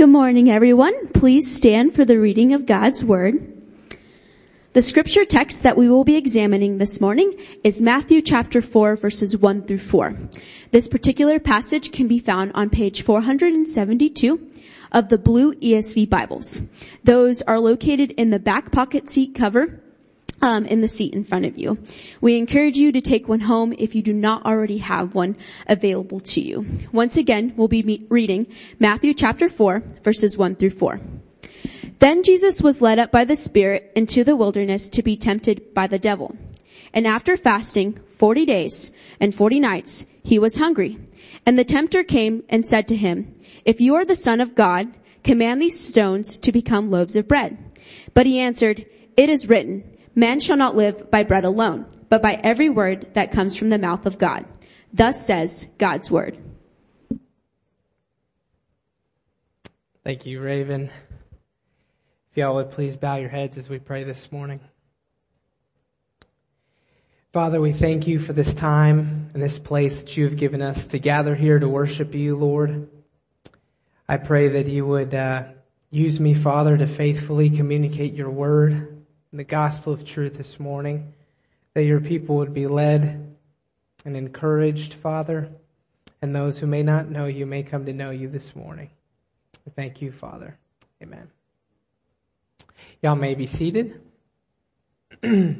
Good morning, everyone. Please stand for the reading of God's Word. The scripture text that we will be examining this morning is Matthew chapter 4 verses 1 through 4. This particular passage can be found on page 472 of the blue ESV Bibles. Those are located in the back pocket seat cover um, in the seat in front of you. We encourage you to take one home if you do not already have one available to you. Once again, we'll be reading Matthew chapter 4 verses 1 through 4. Then Jesus was led up by the Spirit into the wilderness to be tempted by the devil. And after fasting 40 days and 40 nights, he was hungry. And the tempter came and said to him, if you are the son of God, command these stones to become loaves of bread. But he answered, it is written, Man shall not live by bread alone, but by every word that comes from the mouth of God. Thus says God's word. Thank you, Raven. If y'all would please bow your heads as we pray this morning. Father, we thank you for this time and this place that you have given us to gather here to worship you, Lord. I pray that you would uh, use me, Father, to faithfully communicate your word the gospel of truth this morning, that your people would be led and encouraged, Father, and those who may not know you may come to know you this morning. Thank you, Father. Amen. Y'all may be seated.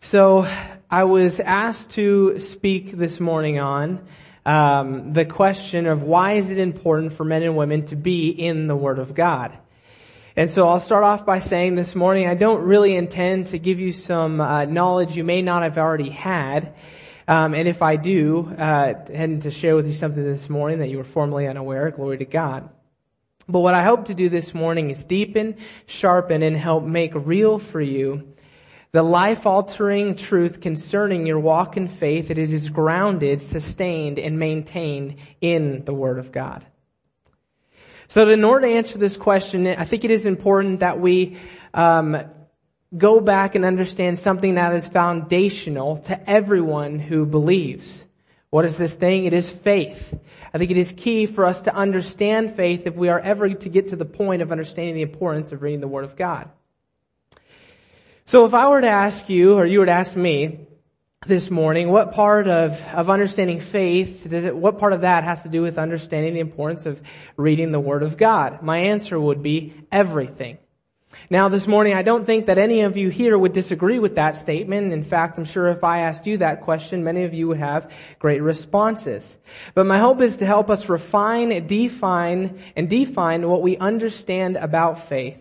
so, I was asked to speak this morning on um, the question of why is it important for men and women to be in the Word of God? And so I'll start off by saying this morning, I don't really intend to give you some uh, knowledge you may not have already had. Um, and if I do, uh, and to share with you something this morning that you were formerly unaware, glory to God. But what I hope to do this morning is deepen, sharpen, and help make real for you the life-altering truth concerning your walk in faith that it is grounded, sustained, and maintained in the Word of God. So in order to answer this question, I think it is important that we um, go back and understand something that is foundational to everyone who believes. What is this thing? It is faith. I think it is key for us to understand faith if we are ever to get to the point of understanding the importance of reading the Word of God. So if I were to ask you, or you were to ask me, this morning, what part of, of understanding faith, it, what part of that has to do with understanding the importance of reading the Word of God? My answer would be everything. Now this morning, I don't think that any of you here would disagree with that statement. In fact, I'm sure if I asked you that question, many of you would have great responses. But my hope is to help us refine, define, and define what we understand about faith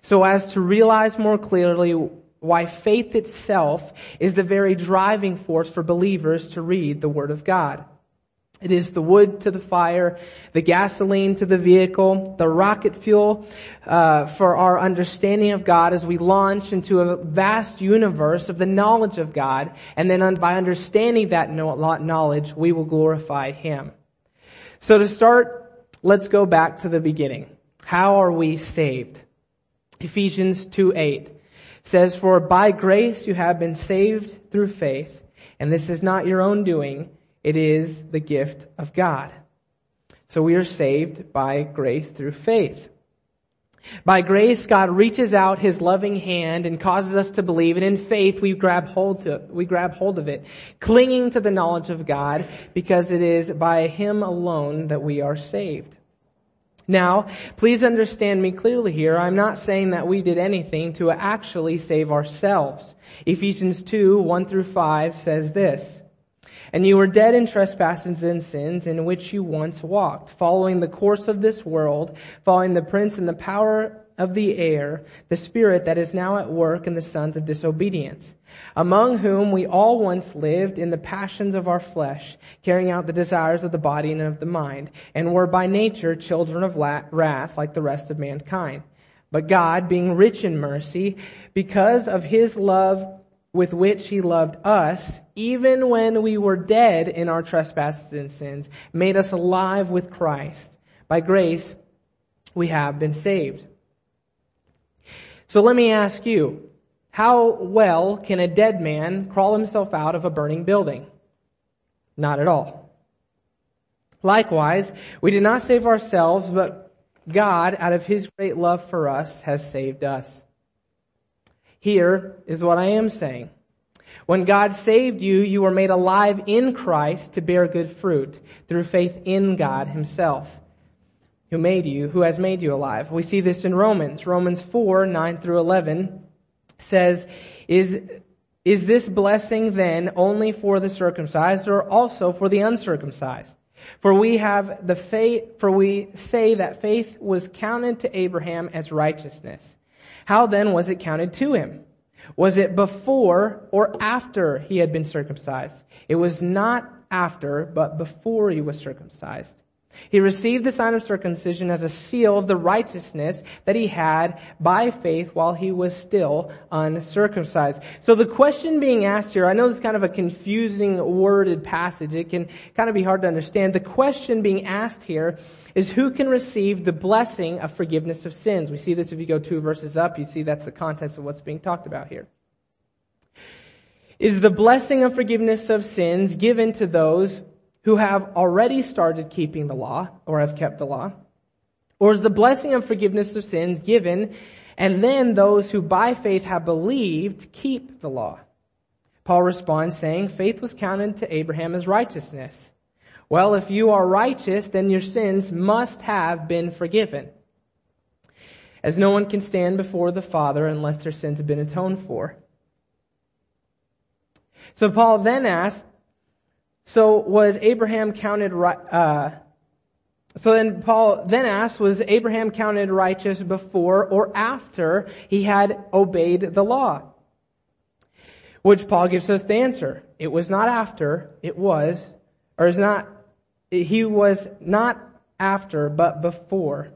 so as to realize more clearly why faith itself is the very driving force for believers to read the Word of God. It is the wood to the fire, the gasoline to the vehicle, the rocket fuel uh, for our understanding of God as we launch into a vast universe of the knowledge of God. And then by understanding that knowledge, we will glorify Him. So to start, let's go back to the beginning. How are we saved? Ephesians 2 8 says, For by grace you have been saved through faith, and this is not your own doing, it is the gift of God. So we are saved by grace through faith. By grace, God reaches out His loving hand and causes us to believe, and in faith we grab hold to, we grab hold of it, clinging to the knowledge of God, because it is by Him alone that we are saved. Now, please understand me clearly here. I'm not saying that we did anything to actually save ourselves. Ephesians 2, 1 through 5 says this. And you were dead in trespasses and sins in which you once walked, following the course of this world, following the prince and the power of the air, the spirit that is now at work in the sons of disobedience among whom we all once lived in the passions of our flesh, carrying out the desires of the body and of the mind, and were by nature children of wrath like the rest of mankind. But God, being rich in mercy, because of his love with which he loved us, even when we were dead in our trespasses and sins, made us alive with Christ. By grace, we have been saved. So let me ask you, how well can a dead man crawl himself out of a burning building? Not at all. Likewise, we did not save ourselves, but God, out of His great love for us, has saved us. Here is what I am saying. When God saved you, you were made alive in Christ to bear good fruit through faith in God Himself, who made you, who has made you alive. We see this in Romans. Romans 4, 9 through 11 says, is, is this blessing then only for the circumcised or also for the uncircumcised? For we have the faith, for we say that faith was counted to Abraham as righteousness. How then was it counted to him? Was it before or after he had been circumcised? It was not after, but before he was circumcised. He received the sign of circumcision as a seal of the righteousness that he had by faith while he was still uncircumcised. So the question being asked here, I know this is kind of a confusing worded passage. It can kind of be hard to understand. The question being asked here is who can receive the blessing of forgiveness of sins? We see this if you go two verses up. You see that's the context of what's being talked about here. Is the blessing of forgiveness of sins given to those who have already started keeping the law or have kept the law? Or is the blessing of forgiveness of sins given and then those who by faith have believed keep the law? Paul responds saying, faith was counted to Abraham as righteousness. Well, if you are righteous, then your sins must have been forgiven. As no one can stand before the Father unless their sins have been atoned for. So Paul then asks, so was Abraham counted, uh, so then Paul then asks, was Abraham counted righteous before or after he had obeyed the law? Which Paul gives us the answer. It was not after, it was, or is not, he was not after, but before.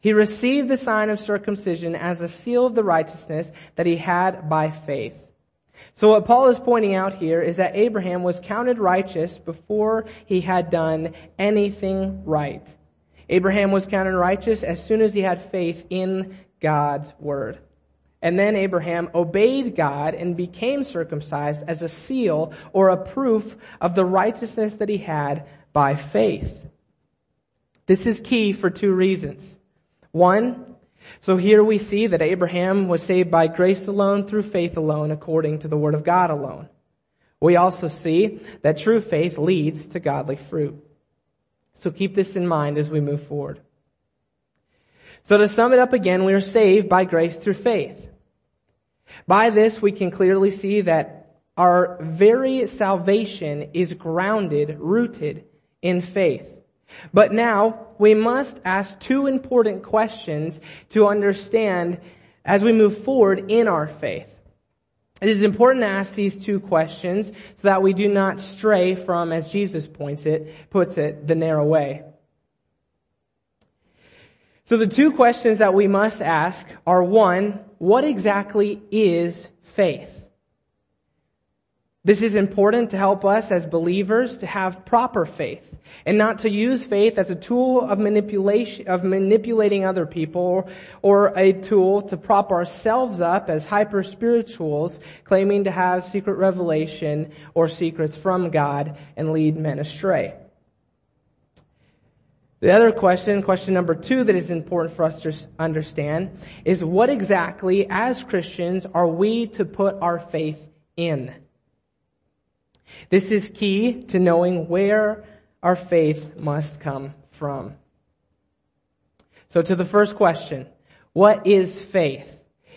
He received the sign of circumcision as a seal of the righteousness that he had by faith. So what Paul is pointing out here is that Abraham was counted righteous before he had done anything right. Abraham was counted righteous as soon as he had faith in God's word. And then Abraham obeyed God and became circumcised as a seal or a proof of the righteousness that he had by faith. This is key for two reasons. One, so here we see that Abraham was saved by grace alone through faith alone according to the word of God alone. We also see that true faith leads to godly fruit. So keep this in mind as we move forward. So to sum it up again, we are saved by grace through faith. By this we can clearly see that our very salvation is grounded, rooted in faith. But now we must ask two important questions to understand as we move forward in our faith. It is important to ask these two questions so that we do not stray from, as Jesus points it, puts it, the narrow way. So the two questions that we must ask are one, what exactly is faith? This is important to help us as believers to have proper faith and not to use faith as a tool of manipulation, of manipulating other people or a tool to prop ourselves up as hyper spirituals claiming to have secret revelation or secrets from God and lead men astray. The other question, question number two that is important for us to understand is what exactly as Christians are we to put our faith in? This is key to knowing where our faith must come from. So to the first question, what is faith?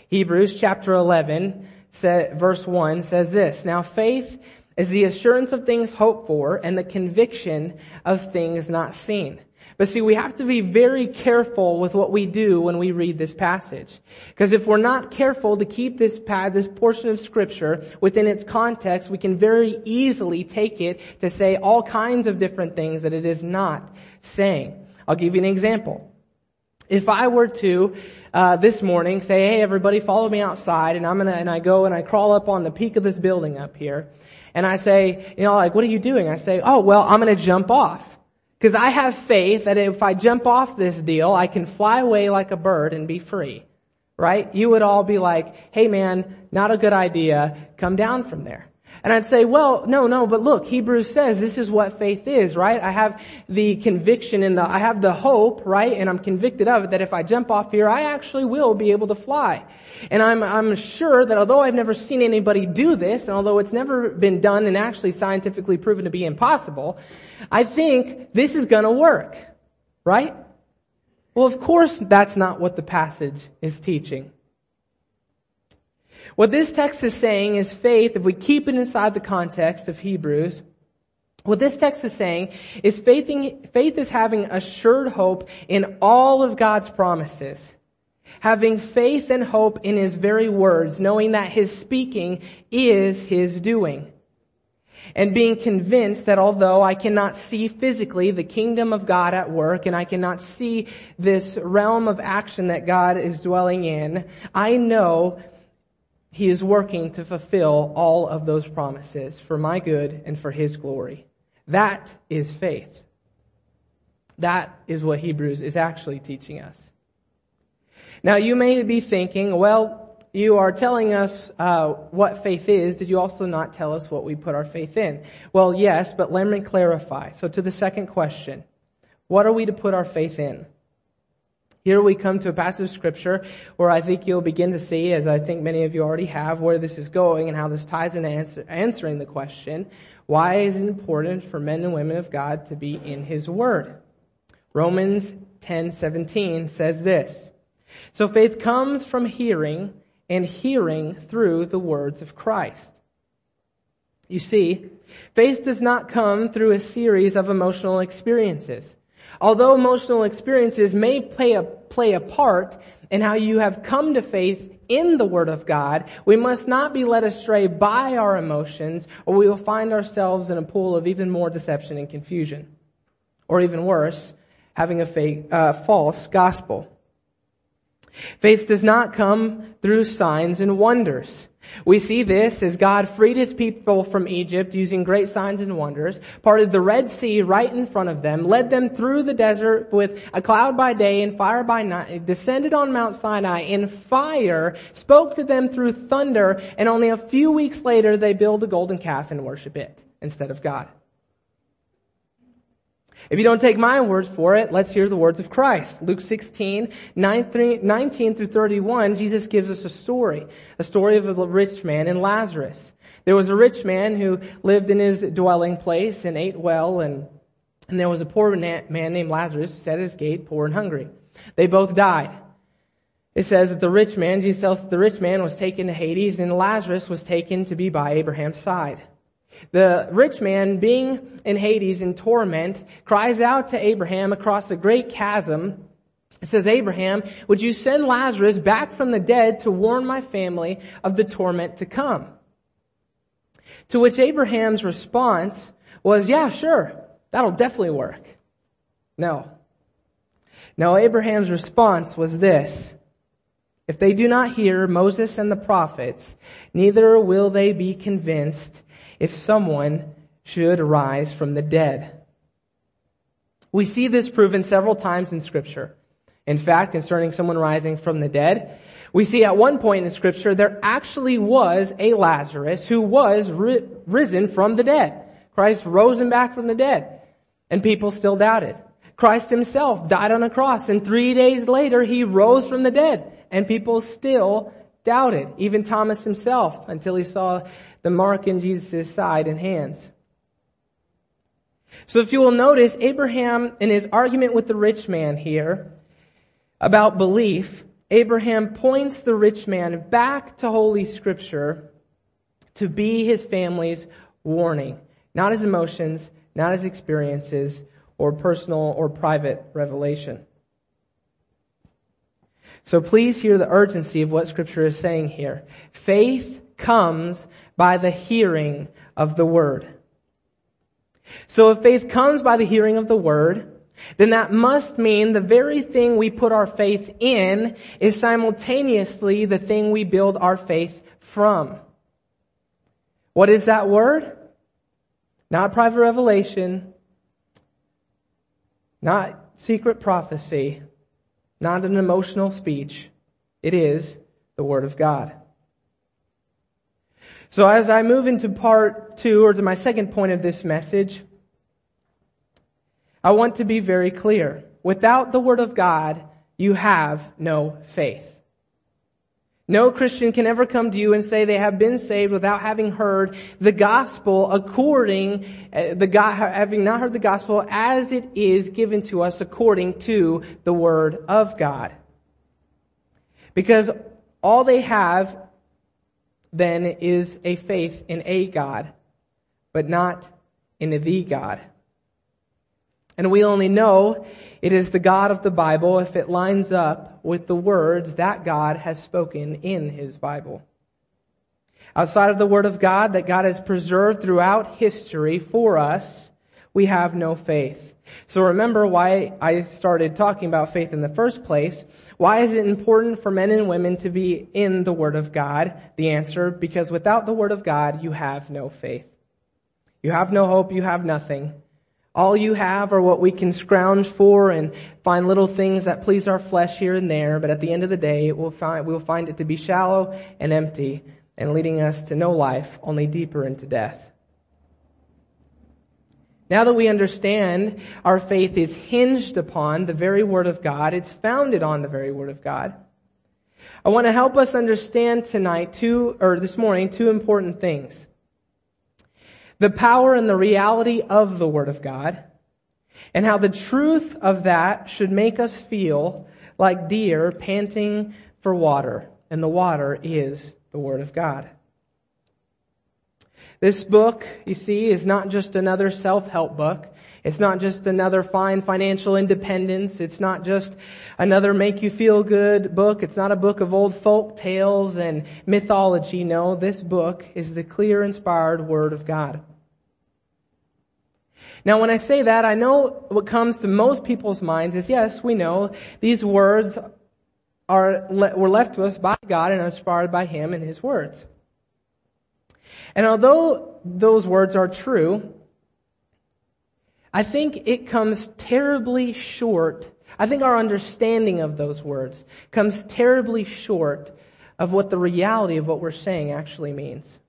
Hebrews chapter 11, verse 1 says this, Now faith is the assurance of things hoped for and the conviction of things not seen. But see, we have to be very careful with what we do when we read this passage. Because if we're not careful to keep this pad, this portion of scripture within its context, we can very easily take it to say all kinds of different things that it is not saying. I'll give you an example. If I were to, uh, this morning say, hey everybody follow me outside and I'm gonna, and I go and I crawl up on the peak of this building up here, and I say, you know, like, what are you doing? I say, oh, well, I'm gonna jump off. Because I have faith that if I jump off this deal, I can fly away like a bird and be free. Right? You would all be like, hey man, not a good idea. Come down from there. And I'd say, well, no, no, but look, Hebrews says this is what faith is, right? I have the conviction and the, I have the hope, right? And I'm convicted of it that if I jump off here, I actually will be able to fly. And I'm, I'm sure that although I've never seen anybody do this, and although it's never been done and actually scientifically proven to be impossible, I think this is gonna work, right? Well, of course that's not what the passage is teaching. What this text is saying is faith, if we keep it inside the context of Hebrews, what this text is saying is faithing, faith is having assured hope in all of God's promises. Having faith and hope in His very words, knowing that His speaking is His doing. And being convinced that although I cannot see physically the kingdom of God at work and I cannot see this realm of action that God is dwelling in, I know he is working to fulfill all of those promises for my good and for His glory. That is faith. That is what Hebrews is actually teaching us. Now you may be thinking, well, you are telling us uh, what faith is. Did you also not tell us what we put our faith in? Well, yes, but let me clarify. So to the second question, what are we to put our faith in? Here we come to a passage of scripture where I think you'll begin to see, as I think many of you already have, where this is going and how this ties into answer, answering the question, why is it important for men and women of God to be in His Word? Romans 10:17 says this. So faith comes from hearing and hearing through the words of Christ. You see, faith does not come through a series of emotional experiences. Although emotional experiences may play a, play a part in how you have come to faith in the Word of God, we must not be led astray by our emotions or we will find ourselves in a pool of even more deception and confusion. Or even worse, having a fake, uh, false gospel. Faith does not come through signs and wonders. We see this as God freed his people from Egypt using great signs and wonders, parted the Red Sea right in front of them, led them through the desert with a cloud by day and fire by night, descended on Mount Sinai in fire, spoke to them through thunder, and only a few weeks later they build a golden calf and worship it instead of God. If you don't take my words for it, let's hear the words of Christ. Luke 16, 19 through 31, Jesus gives us a story. A story of a rich man and Lazarus. There was a rich man who lived in his dwelling place and ate well and, and there was a poor man named Lazarus who sat at his gate, poor and hungry. They both died. It says that the rich man, Jesus tells that the rich man was taken to Hades and Lazarus was taken to be by Abraham's side. The rich man, being in Hades in torment, cries out to Abraham across the great chasm. It says, Abraham, would you send Lazarus back from the dead to warn my family of the torment to come? To which Abraham's response was, yeah, sure, that'll definitely work. No. No, Abraham's response was this. If they do not hear Moses and the prophets, neither will they be convinced if someone should rise from the dead. We see this proven several times in scripture. In fact, concerning someone rising from the dead, we see at one point in scripture there actually was a Lazarus who was ri- risen from the dead. Christ rose him back from the dead. And people still doubted. Christ himself died on a cross and three days later he rose from the dead and people still doubted. Even Thomas himself until he saw the mark in Jesus' side and hands. So if you will notice, Abraham, in his argument with the rich man here about belief, Abraham points the rich man back to Holy Scripture to be his family's warning. Not his emotions, not his experiences, or personal or private revelation. So please hear the urgency of what Scripture is saying here. Faith comes by the hearing of the word. So if faith comes by the hearing of the word, then that must mean the very thing we put our faith in is simultaneously the thing we build our faith from. What is that word? Not private revelation, not secret prophecy, not an emotional speech. It is the Word of God. So as I move into part two, or to my second point of this message, I want to be very clear. Without the Word of God, you have no faith. No Christian can ever come to you and say they have been saved without having heard the gospel according, uh, the God, having not heard the gospel as it is given to us according to the Word of God. Because all they have then is a faith in a God, but not in the God. And we only know it is the God of the Bible if it lines up with the words that God has spoken in His Bible. Outside of the Word of God that God has preserved throughout history for us, we have no faith. So remember why I started talking about faith in the first place. Why is it important for men and women to be in the Word of God? The answer, because without the Word of God, you have no faith. You have no hope, you have nothing. All you have are what we can scrounge for and find little things that please our flesh here and there, but at the end of the day, we'll find, we'll find it to be shallow and empty and leading us to no life, only deeper into death. Now that we understand our faith is hinged upon the very Word of God, it's founded on the very Word of God. I want to help us understand tonight two, or this morning, two important things the power and the reality of the Word of God, and how the truth of that should make us feel like deer panting for water, and the water is the Word of God. This book, you see, is not just another self-help book. It's not just another find financial independence. It's not just another make you feel good book. It's not a book of old folk tales and mythology. No, this book is the clear inspired Word of God. Now when I say that, I know what comes to most people's minds is yes, we know these words are, were left to us by God and inspired by Him and His words. And although those words are true, I think it comes terribly short. I think our understanding of those words comes terribly short of what the reality of what we're saying actually means.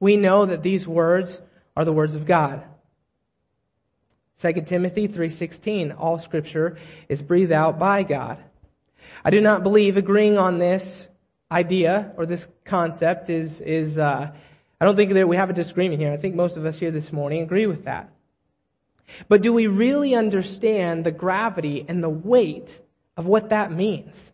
We know that these words are the words of God. 2 Timothy 3:16 all scripture is breathed out by God. I do not believe agreeing on this idea or this concept is is uh, I don't think that we have a disagreement here. I think most of us here this morning agree with that. But do we really understand the gravity and the weight of what that means?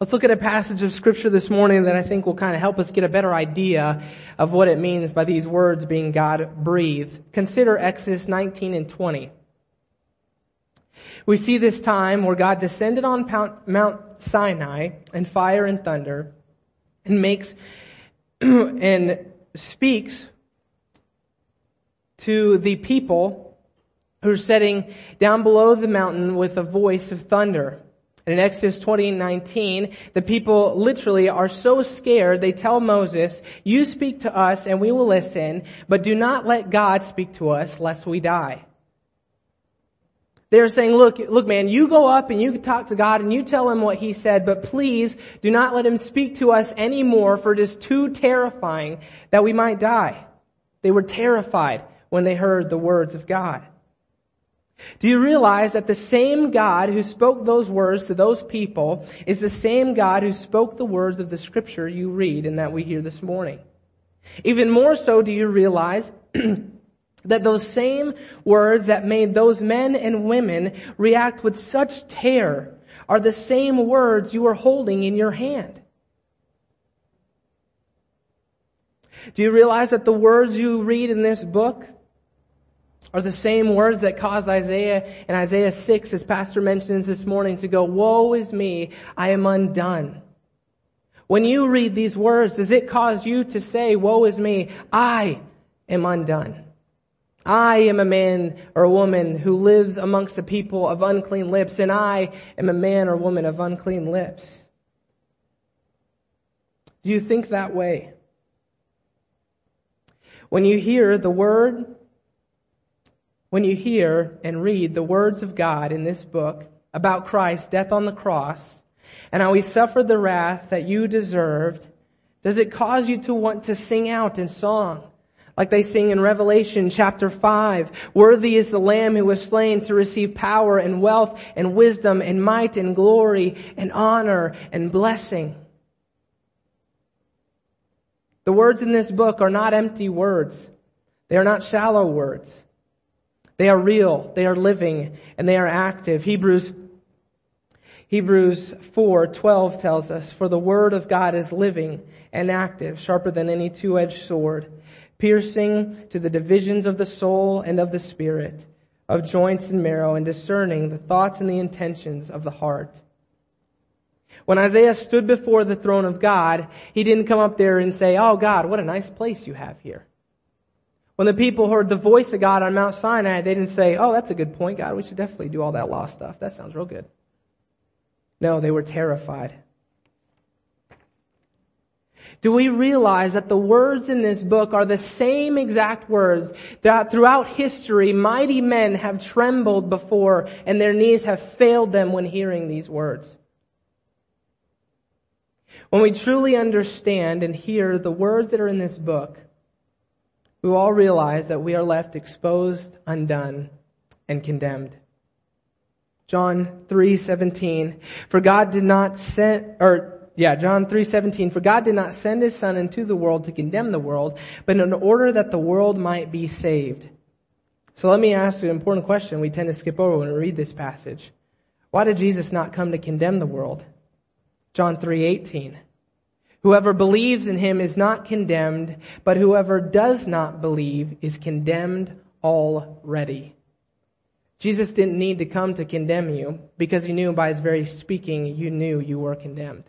Let's look at a passage of scripture this morning that I think will kind of help us get a better idea of what it means by these words being God breathed. Consider Exodus 19 and 20. We see this time where God descended on Mount Sinai in fire and thunder and makes and speaks to the people who are sitting down below the mountain with a voice of thunder. And in Exodus 20:19, the people literally are so scared, they tell Moses, you speak to us and we will listen, but do not let God speak to us lest we die. They're saying, look, look man, you go up and you talk to God and you tell him what he said, but please do not let him speak to us anymore for it is too terrifying that we might die. They were terrified when they heard the words of God. Do you realize that the same God who spoke those words to those people is the same God who spoke the words of the scripture you read and that we hear this morning? Even more so do you realize that those same words that made those men and women react with such terror are the same words you are holding in your hand. Do you realize that the words you read in this book are the same words that cause Isaiah in Isaiah 6, as Pastor mentions this morning, to go, woe is me, I am undone. When you read these words, does it cause you to say, woe is me, I am undone? I am a man or a woman who lives amongst a people of unclean lips, and I am a man or woman of unclean lips. Do you think that way? When you hear the word when you hear and read the words of God in this book about Christ's death on the cross, and how he suffered the wrath that you deserved, does it cause you to want to sing out in song? Like they sing in Revelation chapter 5, worthy is the lamb who was slain to receive power and wealth and wisdom and might and glory and honor and blessing. The words in this book are not empty words. They are not shallow words. They are real, they are living, and they are active. Hebrews Hebrews 4:12 tells us, "For the word of God is living and active, sharper than any two-edged sword, piercing to the divisions of the soul and of the spirit, of joints and marrow, and discerning the thoughts and the intentions of the heart." When Isaiah stood before the throne of God, he didn't come up there and say, "Oh God, what a nice place you have here." When the people heard the voice of God on Mount Sinai, they didn't say, "Oh, that's a good point, God. We should definitely do all that law stuff. That sounds real good." No, they were terrified. Do we realize that the words in this book are the same exact words that throughout history mighty men have trembled before and their knees have failed them when hearing these words? When we truly understand and hear the words that are in this book, we all realize that we are left exposed, undone, and condemned. John 3:17 For God did not send or yeah, John 3:17 For God did not send his son into the world to condemn the world, but in order that the world might be saved. So let me ask an important question we tend to skip over when we read this passage. Why did Jesus not come to condemn the world? John 3:18 Whoever believes in him is not condemned, but whoever does not believe is condemned already. Jesus didn't need to come to condemn you because he knew by his very speaking you knew you were condemned.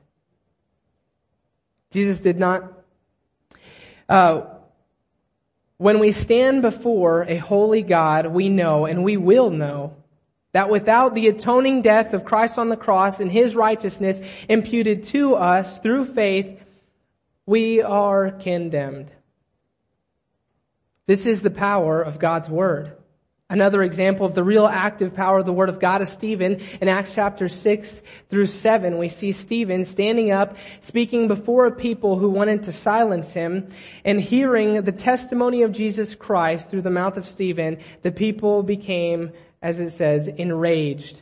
Jesus did not, uh, when we stand before a holy God, we know and we will know that without the atoning death of Christ on the cross and his righteousness imputed to us through faith, we are condemned. This is the power of God's Word. Another example of the real active power of the Word of God is Stephen. In Acts chapter 6 through 7, we see Stephen standing up, speaking before a people who wanted to silence him, and hearing the testimony of Jesus Christ through the mouth of Stephen, the people became, as it says, enraged.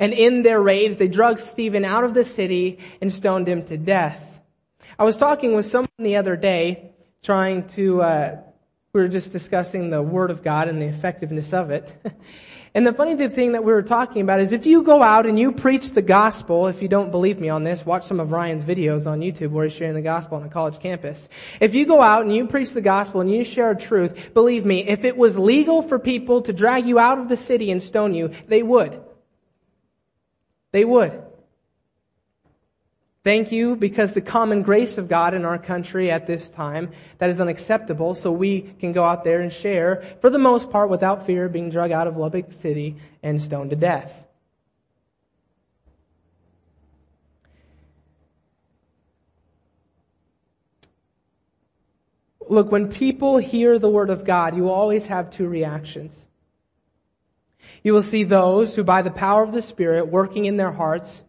And in their rage, they dragged Stephen out of the city and stoned him to death. I was talking with someone the other day, trying to, uh, we were just discussing the Word of God and the effectiveness of it. and the funny thing that we were talking about is if you go out and you preach the gospel, if you don't believe me on this, watch some of Ryan's videos on YouTube where he's sharing the gospel on a college campus. If you go out and you preach the gospel and you share truth, believe me, if it was legal for people to drag you out of the city and stone you, they would. They would. Thank you because the common grace of God in our country at this time, that is unacceptable, so we can go out there and share, for the most part, without fear of being drug out of Lubbock City and stoned to death. Look, when people hear the word of God, you will always have two reactions. You will see those who by the power of the Spirit working in their hearts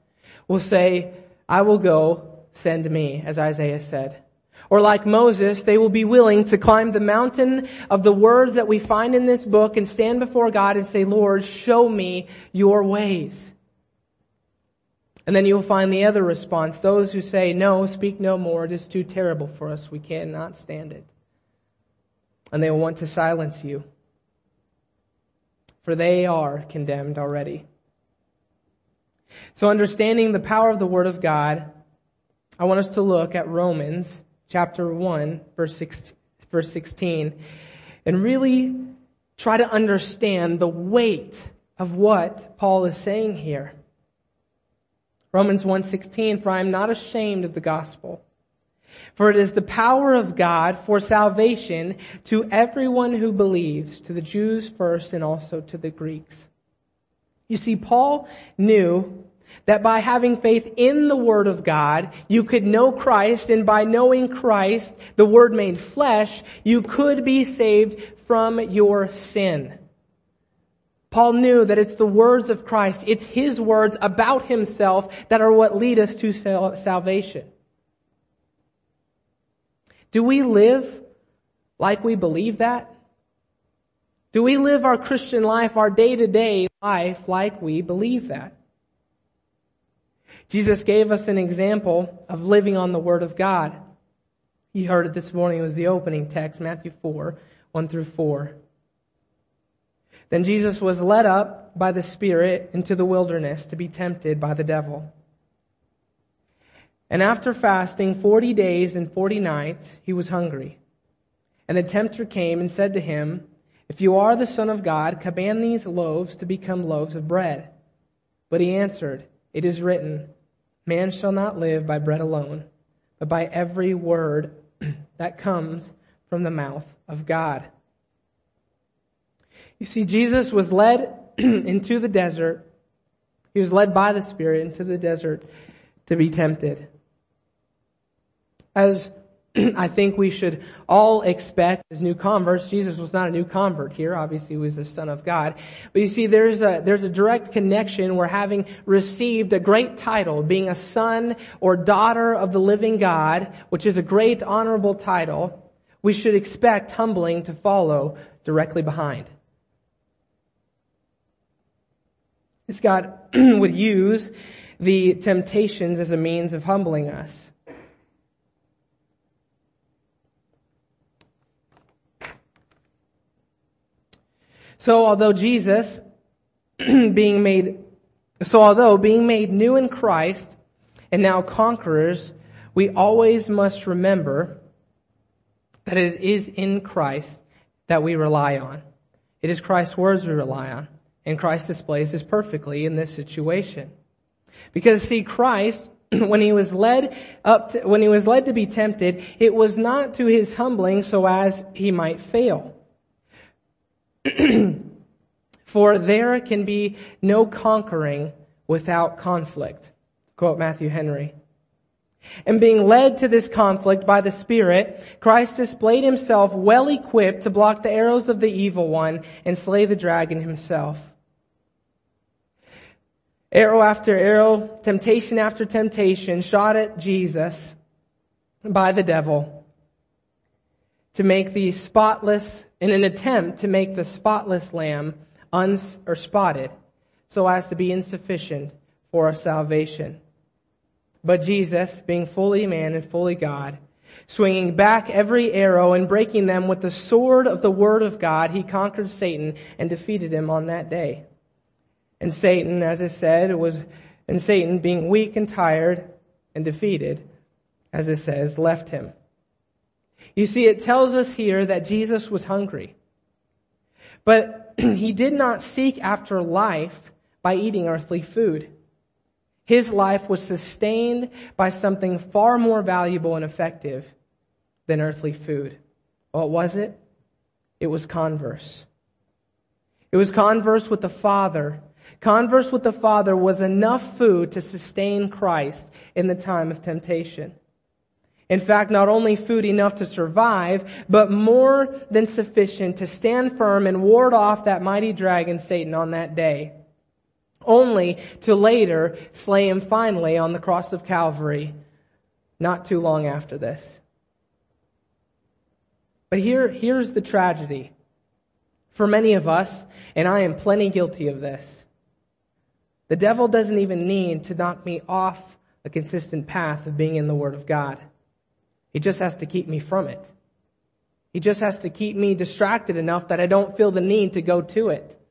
will say, I will go, send me, as Isaiah said. Or like Moses, they will be willing to climb the mountain of the words that we find in this book and stand before God and say, Lord, show me your ways. And then you'll find the other response, those who say, no, speak no more, it is too terrible for us, we cannot stand it. And they will want to silence you. For they are condemned already. So understanding the power of the Word of God, I want us to look at Romans chapter 1, verse 16, and really try to understand the weight of what Paul is saying here. Romans 1:16 for I am not ashamed of the gospel for it is the power of God for salvation to everyone who believes to the Jews first and also to the Greeks you see, Paul knew that by having faith in the Word of God, you could know Christ, and by knowing Christ, the Word made flesh, you could be saved from your sin. Paul knew that it's the words of Christ, it's his words about himself that are what lead us to salvation. Do we live like we believe that? Do we live our Christian life, our day to day life like we believe that? Jesus gave us an example of living on the Word of God. You heard it this morning. It was the opening text, Matthew 4, 1 through 4. Then Jesus was led up by the Spirit into the wilderness to be tempted by the devil. And after fasting 40 days and 40 nights, he was hungry. And the tempter came and said to him, If you are the Son of God, command these loaves to become loaves of bread. But he answered, It is written, Man shall not live by bread alone, but by every word that comes from the mouth of God. You see, Jesus was led into the desert. He was led by the Spirit into the desert to be tempted. As I think we should all expect as new converts, Jesus was not a new convert here. Obviously, he was the Son of God. But you see, there's a, there's a direct connection where having received a great title, being a son or daughter of the living God, which is a great honorable title, we should expect humbling to follow directly behind. This God would use the temptations as a means of humbling us. So although Jesus being made, so although being made new in Christ and now conquerors, we always must remember that it is in Christ that we rely on. It is Christ's words we rely on. And Christ displays this perfectly in this situation. Because see, Christ, when he was led up to, when he was led to be tempted, it was not to his humbling so as he might fail. For there can be no conquering without conflict. Quote Matthew Henry. And being led to this conflict by the Spirit, Christ displayed himself well equipped to block the arrows of the evil one and slay the dragon himself. Arrow after arrow, temptation after temptation shot at Jesus by the devil to make the spotless, in an attempt to make the spotless lamb uns, or spotted so as to be insufficient for our salvation. But Jesus, being fully man and fully God, swinging back every arrow and breaking them with the sword of the word of God, he conquered Satan and defeated him on that day. And Satan, as it said, was, and Satan being weak and tired and defeated, as it says, left him. You see, it tells us here that Jesus was hungry. But he did not seek after life by eating earthly food. His life was sustained by something far more valuable and effective than earthly food. What was it? It was converse. It was converse with the Father Converse with the Father was enough food to sustain Christ in the time of temptation. In fact, not only food enough to survive, but more than sufficient to stand firm and ward off that mighty dragon Satan on that day. Only to later slay him finally on the cross of Calvary, not too long after this. But here, here's the tragedy. For many of us, and I am plenty guilty of this, the devil doesn't even need to knock me off a consistent path of being in the Word of God. He just has to keep me from it. He just has to keep me distracted enough that I don't feel the need to go to it.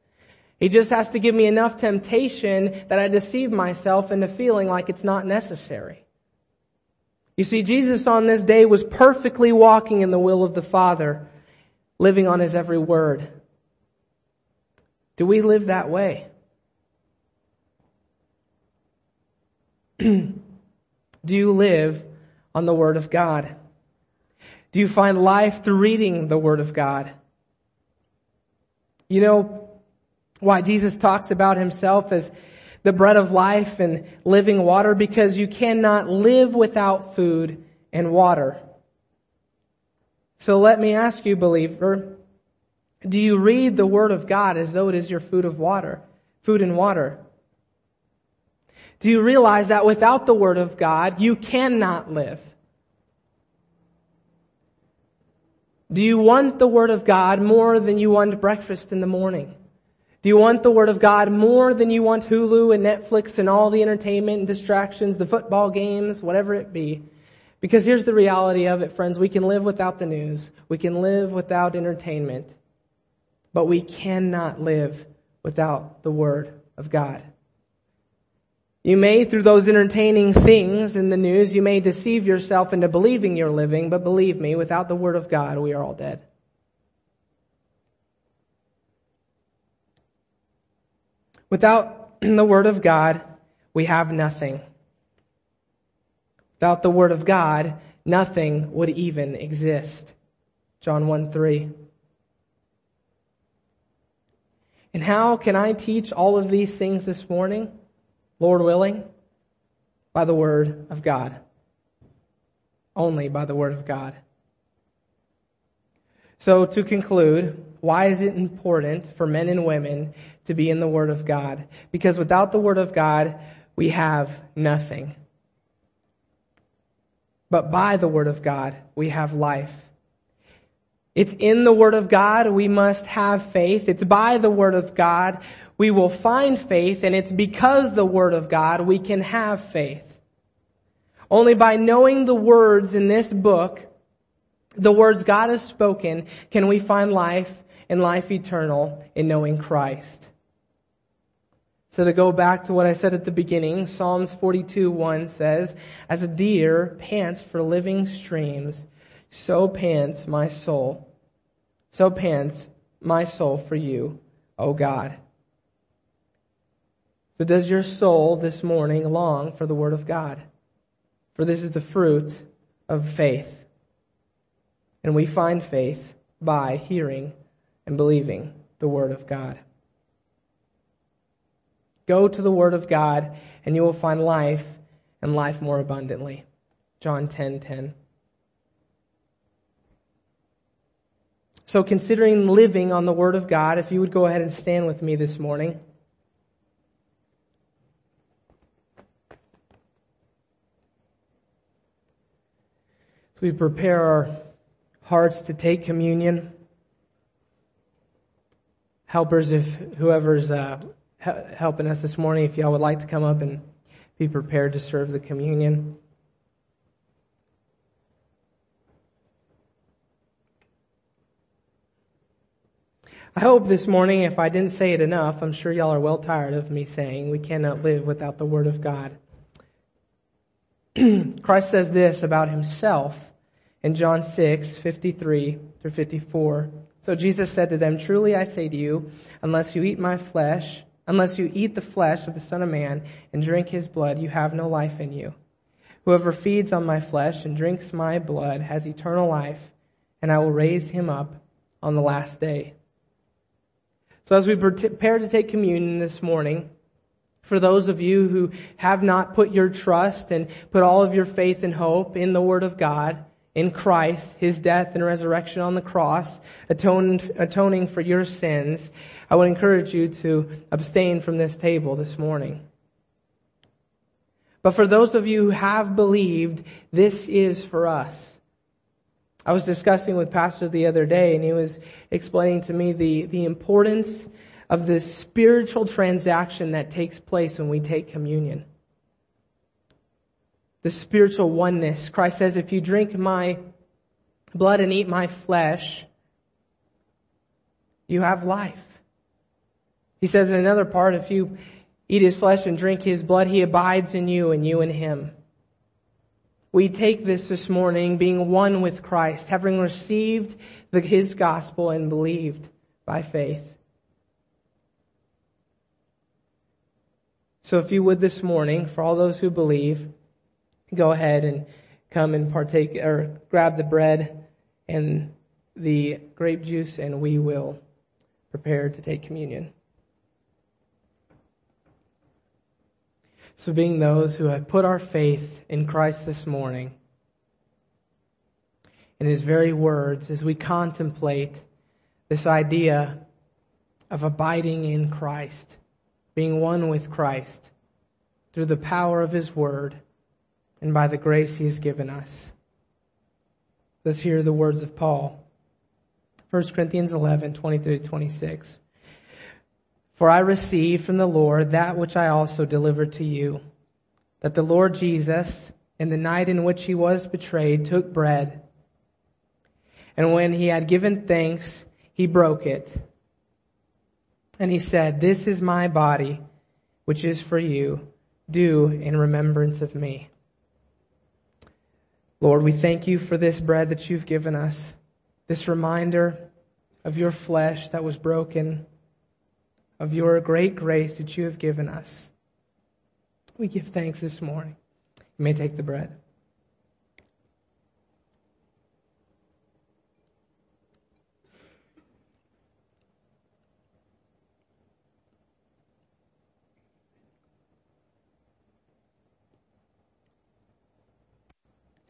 He just has to give me enough temptation that I deceive myself into feeling like it's not necessary. You see, Jesus on this day was perfectly walking in the will of the Father, living on His every word. Do we live that way? Do you live on the Word of God? Do you find life through reading the Word of God? You know why Jesus talks about himself as the bread of life and living water? Because you cannot live without food and water. So let me ask you, believer, Do you read the Word of God as though it is your food of water, food and water? Do you realize that without the Word of God, you cannot live? Do you want the Word of God more than you want breakfast in the morning? Do you want the Word of God more than you want Hulu and Netflix and all the entertainment and distractions, the football games, whatever it be? Because here's the reality of it, friends. We can live without the news. We can live without entertainment. But we cannot live without the Word of God. You may, through those entertaining things in the news, you may deceive yourself into believing you're living, but believe me, without the Word of God, we are all dead. Without the Word of God, we have nothing. Without the Word of God, nothing would even exist. John 1 3. And how can I teach all of these things this morning, Lord willing? By the Word of God. Only by the Word of God. So to conclude, why is it important for men and women to be in the Word of God? Because without the Word of God, we have nothing. But by the Word of God, we have life. It's in the Word of God we must have faith. It's by the Word of God we will find faith, and it's because the Word of God we can have faith. Only by knowing the words in this book, the words God has spoken, can we find life and life eternal in knowing Christ. So to go back to what I said at the beginning, Psalms 42, 1 says, As a deer pants for living streams, so pants my soul. So pants my soul for you, O God. So does your soul this morning long for the Word of God? For this is the fruit of faith. And we find faith by hearing and believing the Word of God. Go to the Word of God and you will find life and life more abundantly. John 10 10. So considering living on the Word of God, if you would go ahead and stand with me this morning. So we prepare our hearts to take communion. Helpers, if whoever's uh, helping us this morning, if y'all would like to come up and be prepared to serve the communion. I hope this morning, if I didn't say it enough, I'm sure y'all are well tired of me saying we cannot live without the Word of God. Christ says this about himself in John 6, 53 through 54. So Jesus said to them, Truly I say to you, unless you eat my flesh Unless you eat the flesh of the Son of Man and drink his blood, you have no life in you. Whoever feeds on my flesh and drinks my blood has eternal life, and I will raise him up on the last day. So as we prepare to take communion this morning, for those of you who have not put your trust and put all of your faith and hope in the Word of God, in Christ, His death and resurrection on the cross, atoned, atoning for your sins, I would encourage you to abstain from this table this morning. But for those of you who have believed, this is for us. I was discussing with Pastor the other day and he was explaining to me the, the importance of the spiritual transaction that takes place when we take communion the spiritual oneness. Christ says, if you drink my blood and eat my flesh, you have life. He says in another part, if you eat his flesh and drink his blood, he abides in you and you in him. We take this this morning being one with Christ, having received the, his gospel and believed by faith. So if you would this morning, for all those who believe, go ahead and come and partake or grab the bread and the grape juice and we will prepare to take communion. So being those who have put our faith in Christ this morning, in his very words, as we contemplate this idea of abiding in Christ, being one with Christ through the power of His Word and by the grace He has given us. Let's hear the words of Paul. 1 Corinthians 11, 23 26. For I received from the Lord that which I also delivered to you, that the Lord Jesus, in the night in which he was betrayed, took bread, and when he had given thanks, he broke it. And he said, This is my body, which is for you. Do in remembrance of me. Lord, we thank you for this bread that you've given us, this reminder of your flesh that was broken, of your great grace that you have given us. We give thanks this morning. You may take the bread.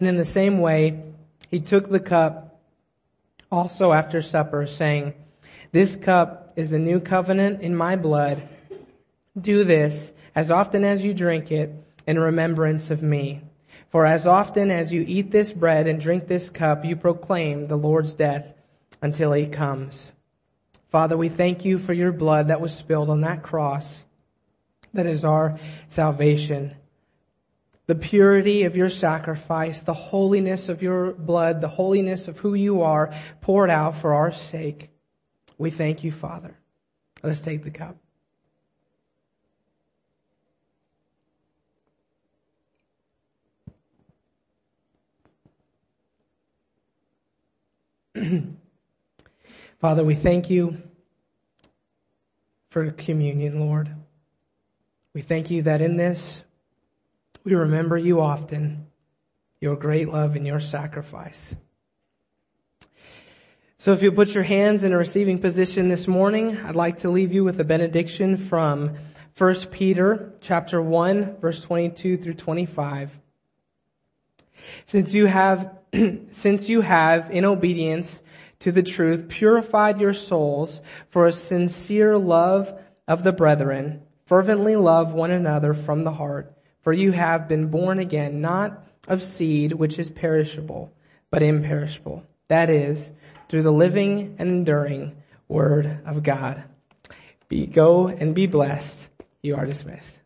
And in the same way, he took the cup also after supper, saying, This cup is the new covenant in my blood. Do this as often as you drink it in remembrance of me. For as often as you eat this bread and drink this cup, you proclaim the Lord's death until he comes. Father, we thank you for your blood that was spilled on that cross that is our salvation the purity of your sacrifice, the holiness of your blood, the holiness of who you are poured out for our sake. We thank you, Father. Let us take the cup. Father, we thank you for communion, Lord. We thank you that in this we remember you often, your great love and your sacrifice. So if you put your hands in a receiving position this morning, I'd like to leave you with a benediction from 1 Peter chapter 1 verse 22 through 25. Since you have, since you have in obedience to the truth purified your souls for a sincere love of the brethren, fervently love one another from the heart for you have been born again, not of seed which is perishable, but imperishable. That is, through the living and enduring word of God. Be, go and be blessed. You are dismissed.